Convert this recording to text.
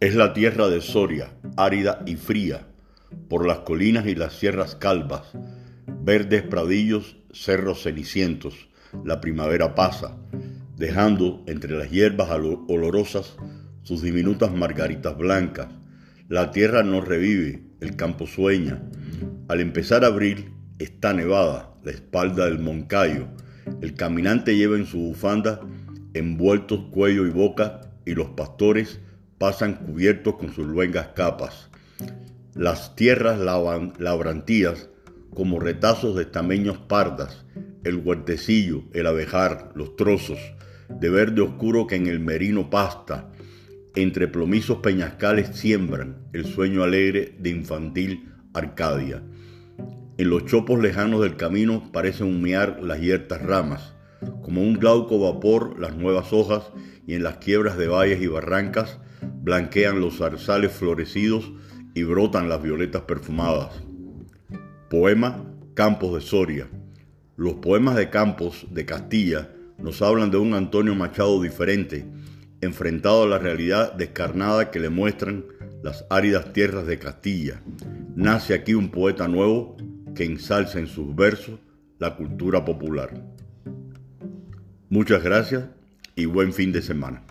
Es la tierra de Soria, árida y fría, por las colinas y las sierras calvas, verdes pradillos, cerros cenicientos, la primavera pasa, dejando entre las hierbas olorosas sus diminutas margaritas blancas. La tierra no revive, el campo sueña. Al empezar abril está nevada la espalda del Moncayo. El caminante lleva en su bufanda envueltos cuello y boca y los pastores pasan cubiertos con sus luengas capas. Las tierras labrantías como retazos de estameños pardas, el huertecillo, el abejar, los trozos de verde oscuro que en el merino pasta, entre plomizos peñascales siembran el sueño alegre de infantil Arcadia. En los chopos lejanos del camino parecen humear las hiertas ramas, como un glauco vapor las nuevas hojas y en las quiebras de valles y barrancas blanquean los zarzales florecidos y brotan las violetas perfumadas. Poema Campos de Soria. Los poemas de Campos de Castilla nos hablan de un Antonio Machado diferente, enfrentado a la realidad descarnada que le muestran las áridas tierras de Castilla. Nace aquí un poeta nuevo que ensalza en sus versos la cultura popular. Muchas gracias y buen fin de semana.